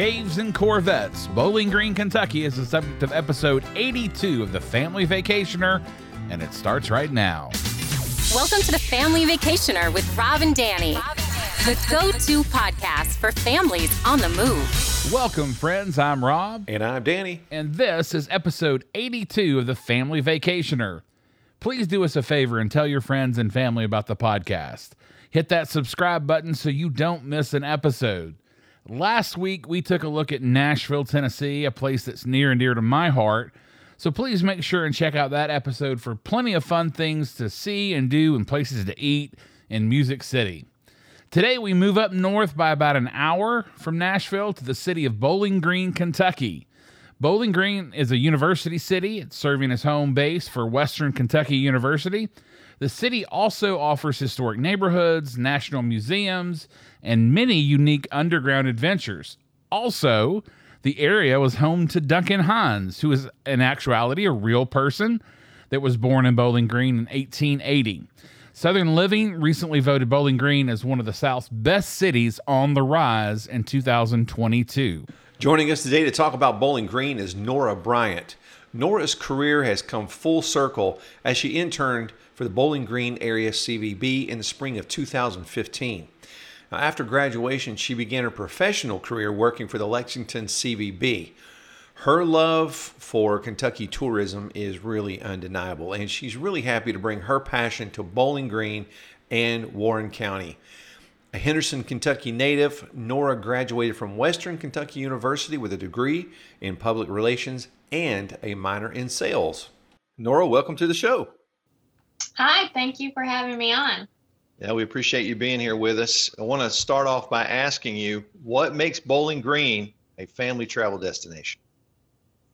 Caves and Corvettes. Bowling Green, Kentucky is the subject of episode 82 of The Family Vacationer, and it starts right now. Welcome to The Family Vacationer with Rob and Danny, the go to podcast for families on the move. Welcome, friends. I'm Rob. And I'm Danny. And this is episode 82 of The Family Vacationer. Please do us a favor and tell your friends and family about the podcast. Hit that subscribe button so you don't miss an episode. Last week, we took a look at Nashville, Tennessee, a place that's near and dear to my heart. So please make sure and check out that episode for plenty of fun things to see and do and places to eat in Music City. Today, we move up north by about an hour from Nashville to the city of Bowling Green, Kentucky. Bowling Green is a university city. It's serving as home base for Western Kentucky University. The city also offers historic neighborhoods, national museums, and many unique underground adventures. Also, the area was home to Duncan Hines, who is in actuality a real person that was born in Bowling Green in 1880. Southern Living recently voted Bowling Green as one of the South's best cities on the rise in 2022. Joining us today to talk about Bowling Green is Nora Bryant. Nora's career has come full circle as she interned for the Bowling Green area CVB in the spring of 2015. Now, after graduation, she began her professional career working for the Lexington CVB. Her love for Kentucky tourism is really undeniable, and she's really happy to bring her passion to Bowling Green and Warren County. A Henderson, Kentucky native, Nora graduated from Western Kentucky University with a degree in public relations and a minor in sales. Nora, welcome to the show. Hi, thank you for having me on. Yeah, we appreciate you being here with us. I want to start off by asking you what makes Bowling Green a family travel destination?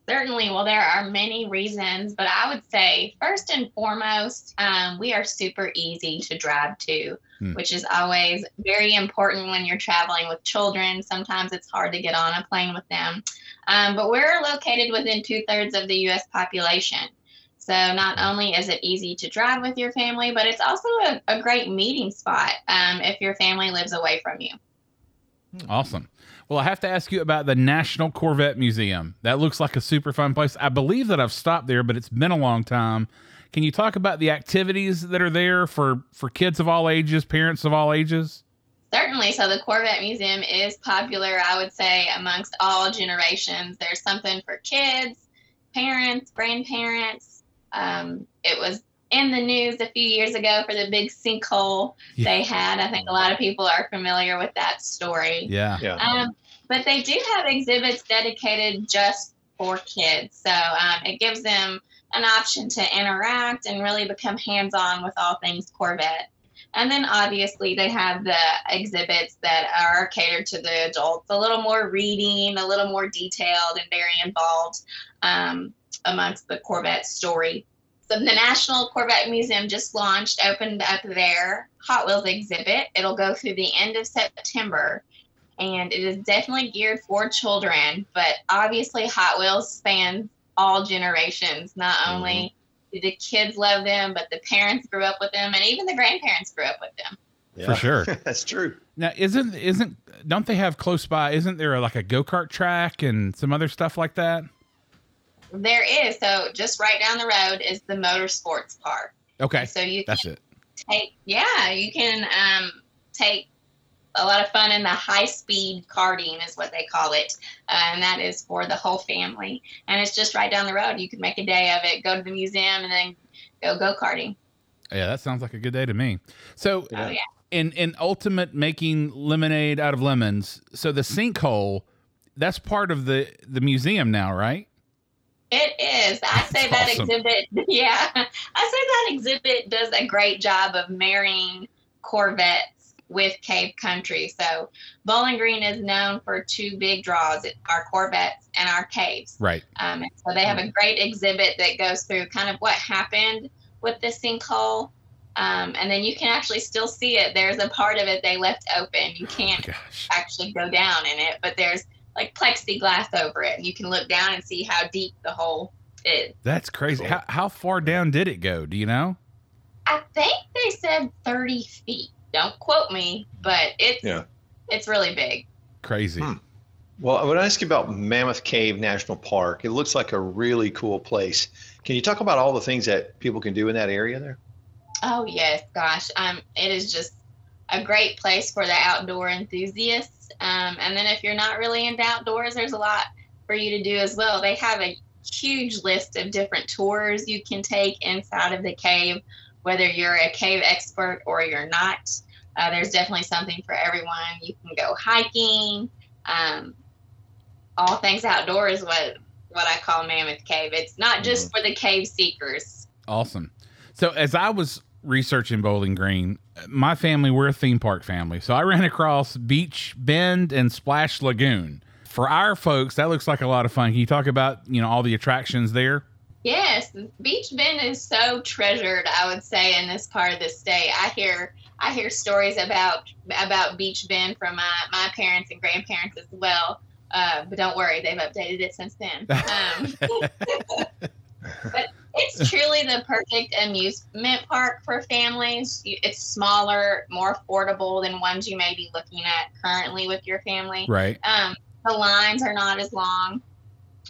Certainly. Well, there are many reasons, but I would say first and foremost, um, we are super easy to drive to, hmm. which is always very important when you're traveling with children. Sometimes it's hard to get on a plane with them. Um, but we're located within two thirds of the U.S. population. So not only is it easy to drive with your family, but it's also a, a great meeting spot um, if your family lives away from you. Awesome. Well, I have to ask you about the National Corvette Museum. That looks like a super fun place. I believe that I've stopped there, but it's been a long time. Can you talk about the activities that are there for for kids of all ages, parents of all ages? Certainly. So the Corvette Museum is popular, I would say, amongst all generations. There's something for kids, parents, grandparents. Um, it was in the news a few years ago for the big sinkhole yeah. they had. I think a lot of people are familiar with that story. Yeah. yeah. Um, but they do have exhibits dedicated just for kids. So um, it gives them an option to interact and really become hands on with all things Corvette. And then obviously they have the exhibits that are catered to the adults, a little more reading, a little more detailed, and very involved um, amongst the Corvette story. So the National Corvette Museum just launched, opened up their Hot Wheels exhibit. It'll go through the end of September, and it is definitely geared for children. But obviously, Hot Wheels spans all generations. Not mm-hmm. only do the kids love them, but the parents grew up with them, and even the grandparents grew up with them. Yeah. For sure, that's true. Now, isn't isn't don't they have close by? Isn't there like a go kart track and some other stuff like that? There is. So just right down the road is the motorsports park. Okay. So you that's it. Take yeah, you can um, take a lot of fun in the high speed karting is what they call it, uh, and that is for the whole family. And it's just right down the road. You can make a day of it. Go to the museum and then go go karting. Yeah, that sounds like a good day to me. So, oh, yeah. in in ultimate making lemonade out of lemons, so the sinkhole, that's part of the the museum now, right? It is. I say that awesome. exhibit, yeah, I say that exhibit does a great job of marrying Corvettes with Cave Country. So Bowling Green is known for two big draws: our Corvettes and our caves. Right. Um, and so they have a great exhibit that goes through kind of what happened with the sinkhole. Um, and then you can actually still see it. There's a part of it they left open. You can't oh actually go down in it, but there's like plexiglass over it, and you can look down and see how deep the hole is. That's crazy. How, how far down did it go? Do you know? I think they said 30 feet. Don't quote me, but it's yeah. it's really big. Crazy. Hmm. Well, I would ask you about Mammoth Cave National Park. It looks like a really cool place. Can you talk about all the things that people can do in that area there? Oh yes, gosh, um, it is just a great place for the outdoor enthusiasts. Um, and then if you're not really into outdoors, there's a lot for you to do as well. They have a huge list of different tours you can take inside of the cave, whether you're a cave expert or you're not. Uh, there's definitely something for everyone. You can go hiking. Um, all things outdoors, what what I call Mammoth Cave. It's not just for the cave seekers. Awesome. So as I was researching Bowling Green, my family we're a theme park family. So I ran across Beech Bend and Splash Lagoon. For our folks, that looks like a lot of fun. Can you talk about you know all the attractions there? Yes, Beech Bend is so treasured. I would say in this part of the state, I hear I hear stories about about Beech Bend from my my parents and grandparents as well. Uh, but don't worry, they've updated it since then. Um, but it's truly the perfect amusement park for families. It's smaller, more affordable than ones you may be looking at currently with your family. Right. Um, the lines are not as long,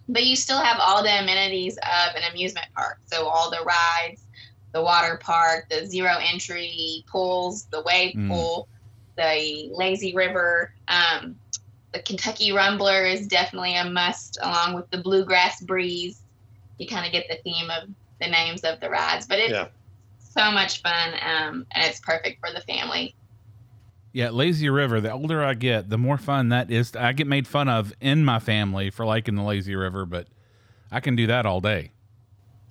but you still have all the amenities of an amusement park. So all the rides, the water park, the zero entry pools, the wave Mm. pool, the lazy river. Um, the Kentucky Rumbler is definitely a must, along with the Bluegrass Breeze. You kind of get the theme of the names of the rides, but it's Yeah. so much fun, um, and it's perfect for the family. Yeah, Lazy River. The older I get, the more fun that is. I get made fun of in my family for liking the Lazy River, but I can do that all day.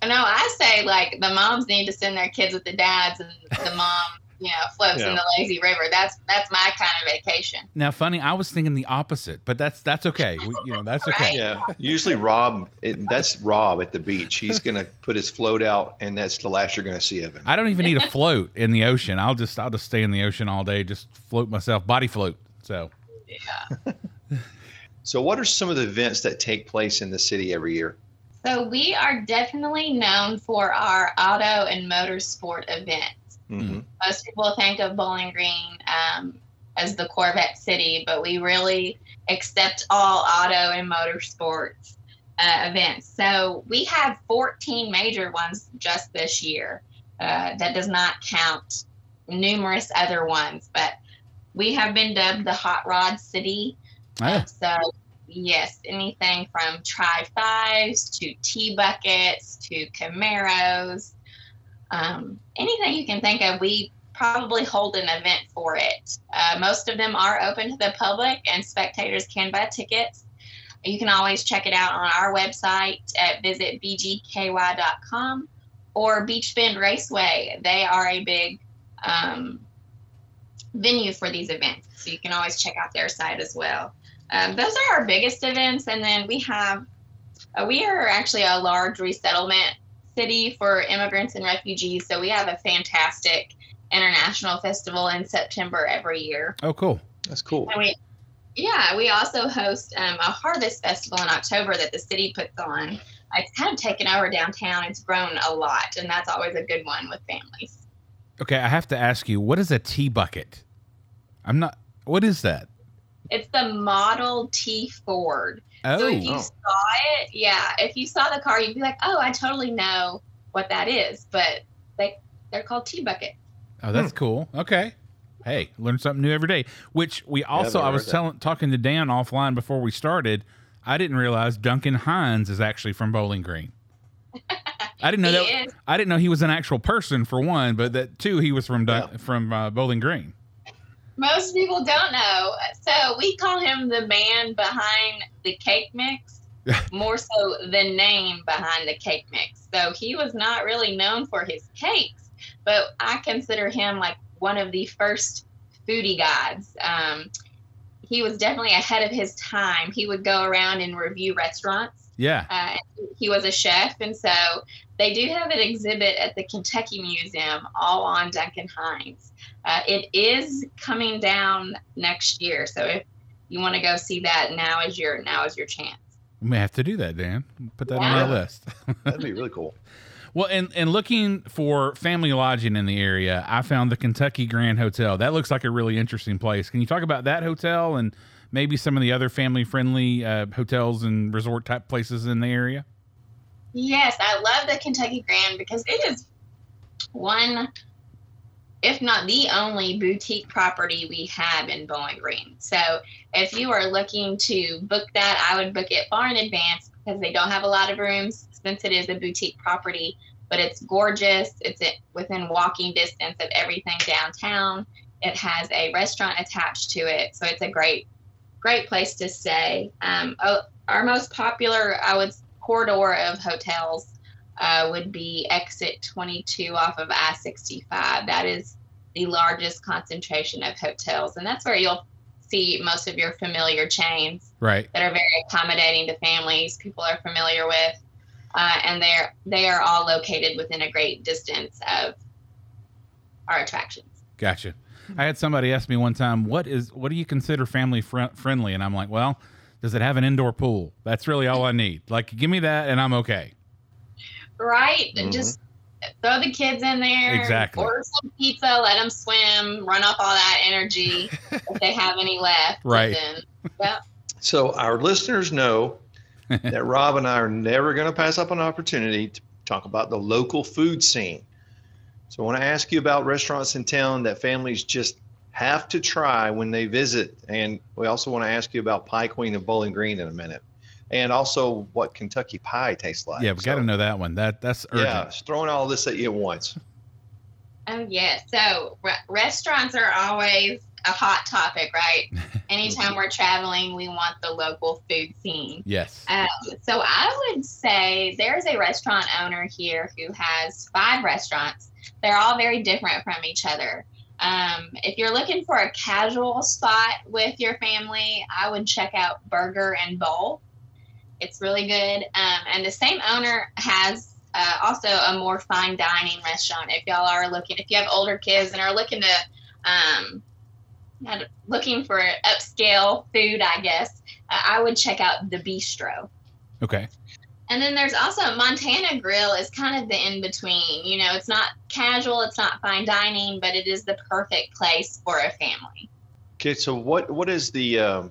No, I say like the moms need to send their kids with the dads, and the mom, you know, floats in the lazy river. That's that's my kind of vacation. Now, funny, I was thinking the opposite, but that's that's okay. We, you know, that's okay. Right. Yeah. Usually, Rob, it, that's Rob at the beach. He's going to put his float out, and that's the last you're going to see of him. I don't even need a float in the ocean. I'll just I'll just stay in the ocean all day, just float myself, body float. So Yeah. So, what are some of the events that take place in the city every year? So we are definitely known for our auto and motorsport events. Mm-hmm. Most people think of Bowling Green um, as the Corvette City, but we really accept all auto and motorsports uh, events. So we have 14 major ones just this year. Uh, that does not count numerous other ones, but we have been dubbed the Hot Rod City. Ah. So, yes, anything from Tri Fives to T Buckets to Camaros, um, anything you can think of, we probably hold an event for it. Uh, most of them are open to the public, and spectators can buy tickets. You can always check it out on our website at visitbgky.com or Beech Bend Raceway. They are a big um, venue for these events, so you can always check out their site as well. Um, those are our biggest events, and then we have uh, we are actually a large resettlement city for immigrants and refugees, so we have a fantastic international festival in September every year. oh, cool. That's cool. And we, yeah, we also host um, a harvest festival in October that the city puts on. It's kind of taken over downtown. It's grown a lot, and that's always a good one with families. Okay, I have to ask you, what is a T bucket? I'm not. What is that? It's the Model T Ford. Oh, So if you Oh. saw it, yeah, if you saw the car, you'd be like, "Oh, I totally know what that is." But they they're called T bucket. oh, that's cool. Okay. Hey, learn something new every day. Which we also, never I was telling, talking to Dan offline before we started. I didn't realize Duncan Hines is actually from Bowling Green. I didn't know He that. is. I didn't know he was an actual person for one, but that two he was from Dun- from uh, Bowling Green. Most people don't know. So we call him the man behind the cake mix, more so the name behind the cake mix. So he was not really known for his cakes, but I consider him like one of the first foodie gods. Um, he was definitely ahead of his time. He would go around and review restaurants. Yeah. Uh, he was a chef, and so they do have an exhibit at the Kentucky Museum all on Duncan Hines. Uh, it is coming down next year, so if you want to go see that, now is your now is your chance. We may have to do that, Dan. Put that on Yeah. our list. That'd be really cool. Well, and, and looking for family lodging in the area, I found the Kentucky Grand Hotel. That looks like a really interesting place. Can you talk about that hotel and maybe some of the other family friendly uh, hotels and resort type places in the area? Yes, I love the Kentucky Grand because it is one, if not the only boutique property we have in Bowling Green. So if you are looking to book that, I would book it far in advance because they don't have a lot of rooms since it is a boutique property. But it's gorgeous. It's within walking distance of everything downtown. It has a restaurant attached to it, so it's a great, great place to stay. Um, oh, our most popular, I would corridor of hotels uh, would be exit 22 off of I 65. That is the largest concentration of hotels, and that's where you'll see most of your familiar chains right. that are very accommodating to families people are familiar with. Uh, and they're they are all located within a great distance of our attractions. Gotcha. I had somebody ask me one time, "What is what do you consider family fr- friendly?" And I'm like, "Well, does it have an indoor pool? That's really all I need. Like, give me that, and I'm okay." Right. Mm-hmm. Just throw the kids in there. Exactly. Order some pizza. Let them swim. Run off all that energy if they have any left. Right. Then, yep. So our listeners know that Rob and I are never going to pass up an opportunity to talk about the local food scene. So I want to ask you about restaurants in town that families just have to try when they visit. And we also want to ask you about Pie Queen of Bowling Green in a minute. And also what Kentucky pie tastes like. Yeah, we so, got to know that one. That that's urgent. Yeah, throwing all this at you at once. Oh yeah. So re- restaurants are always a hot topic, right? Anytime we're traveling, we want the local food scene. Yes. Um, so I would say there's a restaurant owner here who has five restaurants. They're all very different from each other. Um, if you're looking for a casual spot with your family, I would check out Burger and Bowl. It's really good. Um, and the same owner has uh, also a more fine dining restaurant. If y'all are looking, if you have older kids and are looking to um, looking for upscale food, I guess, uh, I would check out the Bistro. Okay. And then there's also Montana Grill is kind of the in between. You know, it's not casual, it's not fine dining, but it is the perfect place for a family. Okay, so what what is the um,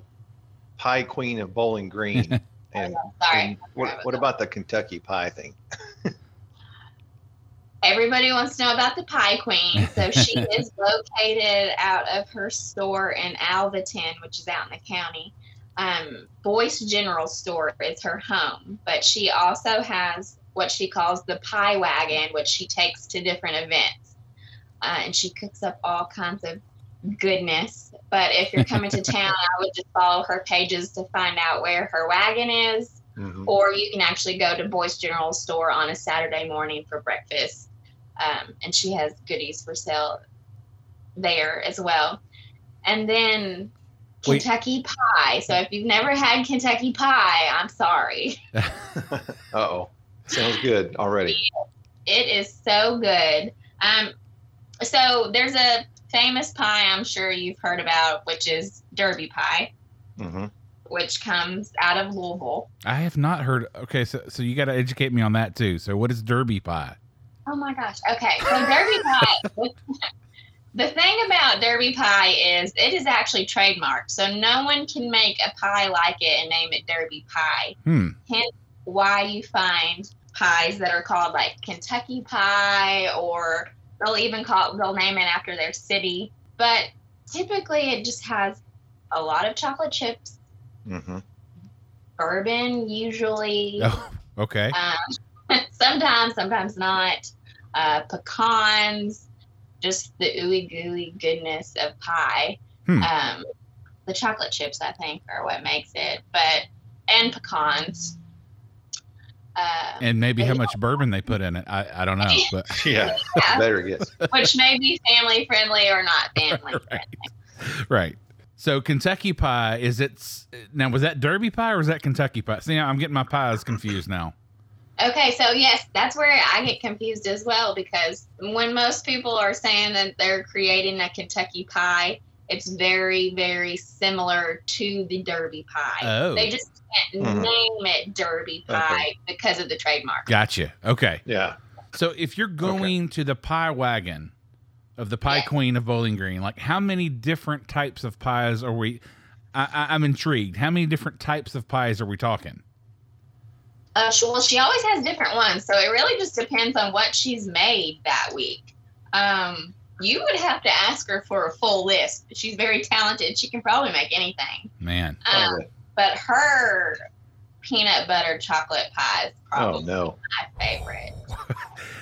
Pie Queen of Bowling Green? And, sorry. And what, what about the Kentucky Pie thing? everybody wants to know about the Pie Queen. So she is located out of her store in Alvaton, which is out in the county. Um, Boyce General Store is her home, but she also has what she calls the Pie Wagon, which she takes to different events. Uh, and she cooks up all kinds of goodness. But if you're coming to town, I would just follow her pages to find out where her wagon is. Mm-hmm. Or you can actually go to Boyce General Store on a Saturday morning for breakfast um, and she has goodies for sale there as well. And then Kentucky Wait. Pie. So if you've never had Kentucky Pie, I'm sorry. oh, sounds good already. It is so good. Um, so there's a famous pie I'm sure you've heard about, which is Derby Pie. Mm-hmm which comes out of Louisville. I have not heard. Okay, so so you got to educate me on that too. So what is Derby pie? Oh my gosh. Okay. So Derby pie. the thing about Derby pie is it is actually trademarked. So no one can make a pie like it and name it Derby pie. Hmm. Hence why you find pies that are called like Kentucky pie or they'll even call they'll name it after their city. But typically it just has a lot of chocolate chips. Mm-hmm. Bourbon usually. Oh, okay. Um, sometimes, sometimes not uh, pecans, just the ooey gooey goodness of pie. Hmm. Um, the chocolate chips, I think, are what makes it, but and pecans. Uh, and maybe how much bourbon they put in it. I, I don't know, but yeah, yeah. better guess. Which may be family friendly or not family right. friendly. Right. So Kentucky pie is it's now? Was that Derby pie or was that Kentucky pie? See, I'm getting my pies confused now. Okay, so yes, that's where I get confused as well because when most people are saying that they're creating a Kentucky pie, it's very, very similar to the Derby pie. Oh. They just can't mm-hmm. name it Derby pie okay. because of the trademark. Gotcha. Okay. Yeah. So if you're going okay. to the pie wagon of the Pie yeah. Queen of Bowling Green, like how many different types of pies are we? I, I, I'm intrigued. How many different types of pies are we talking? Uh, she, well, she always has different ones, so it really just depends on what she's made that week. Um, you would have to ask her for a full list. She's very talented. She can probably make anything. Man, Um, Probably. but her peanut butter chocolate pie is Oh probably no. my favorite.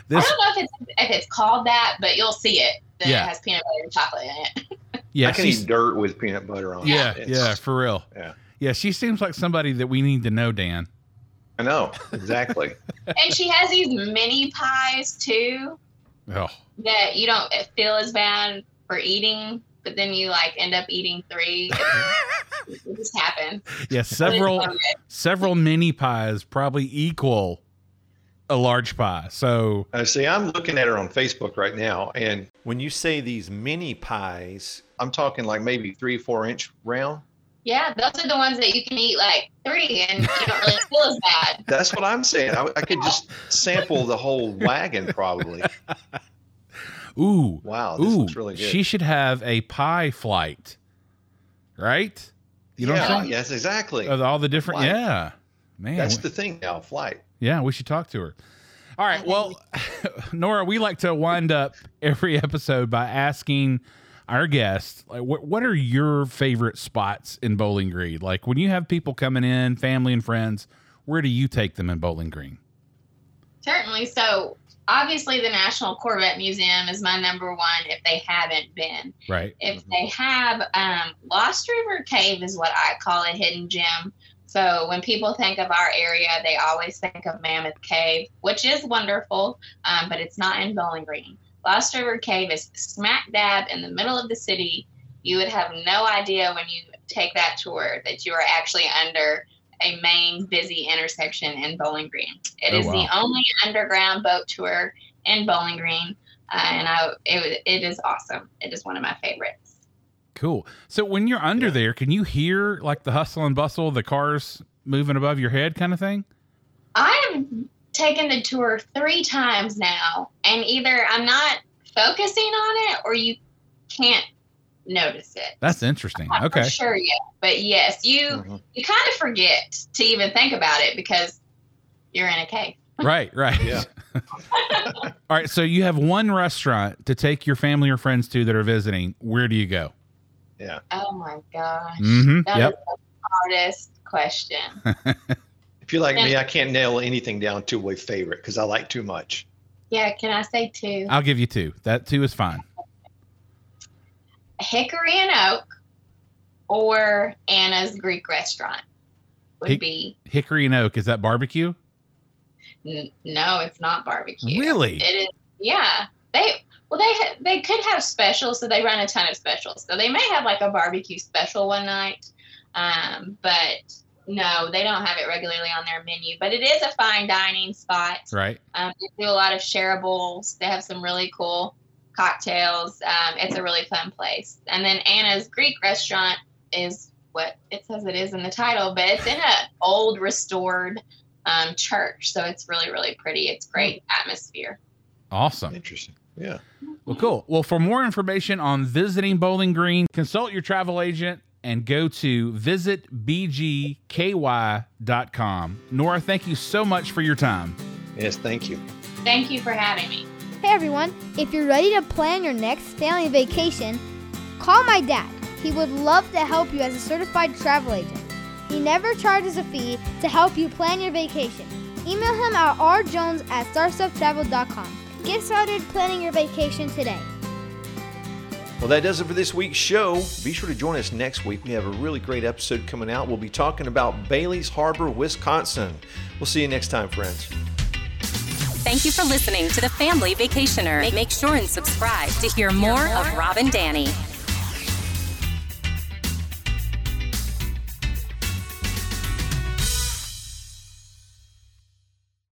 this I don't know if it's if it's called that, but you'll see it. That Yeah. it has peanut butter and chocolate in it. yeah, I can she's- eat dirt with peanut butter on yeah, it. yeah, It's- for real. Yeah. Yeah, she seems like somebody that we need to know, Dan. I know exactly. and she has these mini pies too Oh, that you don't feel as bad for eating, but then you like end up eating three. It, it just happens. yeah, several several mini pies probably equal a large pie. So Uh, see, I'm looking at her on Facebook right now, and When you say these mini pies, I'm talking like maybe three, four inch round. Yeah, those are the ones that you can eat like three and you don't really feel as bad. That's what I'm saying. I, I could just sample the whole wagon, probably. ooh, Wow, this ooh, looks really good. she should have a pie flight, right? You know yeah, what I'm saying? Yes, exactly. Of all the different, Flight. yeah, man. That's the thing now. Flight. yeah, we should talk to her. All right. Well, Nora, we like to wind up every episode by asking our guests, like, what what are your favorite spots in Bowling Green? Like when you have people coming in, family and friends, where do you take them in Bowling Green? Certainly. So obviously the National Corvette Museum is my number one if they haven't been. Right. If they have, um, Lost River Cave is what I call a hidden gem. So when people think of our area, they always think of Mammoth Cave, which is wonderful, um, but it's not in Bowling Green. Lost River Cave is smack dab in the middle of the city. You would have no idea when you take that tour that you are actually under a main busy intersection in Bowling Green. It Oh, is the only underground boat tour in Bowling Green, uh, and I it, it is awesome. It is one of my favorites. Cool. So when you're under Yeah. there, can you hear like the hustle and bustle, the cars moving above your head, kind of thing? I have taken the tour three times now, and either I'm not focusing on it or you can't notice it. That's interesting. Not Okay. For sure, yeah. But yes, you Mhm. you kind of forget to even think about it because you're in a cave. Right. Right. Yeah. All right. So you have one restaurant to take your family or friends to that are visiting. Where do you go? Yeah. Oh my gosh. Mm-hmm. That is Yep. the hardest question. If you're like me, I can't nail anything down to a favorite because I like too much. yeah, can I say two? I'll give you two. That two is fine. Hickory and Oak or Anna's Greek Restaurant would Hic- be. Hickory and Oak. Is that barbecue? N- no, it's not barbecue. Really? It is. Yeah, they well they ha- they could have specials, so they run a ton of specials. So they may have like a barbecue special one night, um, but no, they don't have it regularly on their menu. But it is a fine dining spot. Right. Um, they do a lot of shareables. They have some really cool cocktails. Um, it's a really fun place. And then Anna's Greek Restaurant is what it says it is in the title, but it's in an old restored um, church, so it's really really pretty. It's great atmosphere. Awesome. Interesting. Yeah. Well, cool. Well, for more information on visiting Bowling Green, consult your travel agent and go to visitbgky.com. Nora, thank you so much for your time. Yes. Thank you. Thank you for having me. Hey everyone, if you're ready to plan your next family vacation, call my dad. He would love to help you as a certified travel agent. He never charges a fee to help you plan your vacation. Email him at rjones at starstufftravel.com. Get started planning your vacation today. Well, that does it for this week's show. Be sure to join us next week. We have a really great episode coming out. We'll be talking about Bailey's Harbor, Wisconsin. We'll see you next time, friends. Thank you for listening to the Family Vacationer. Make- sure and subscribe to hear more of Rob and Danny.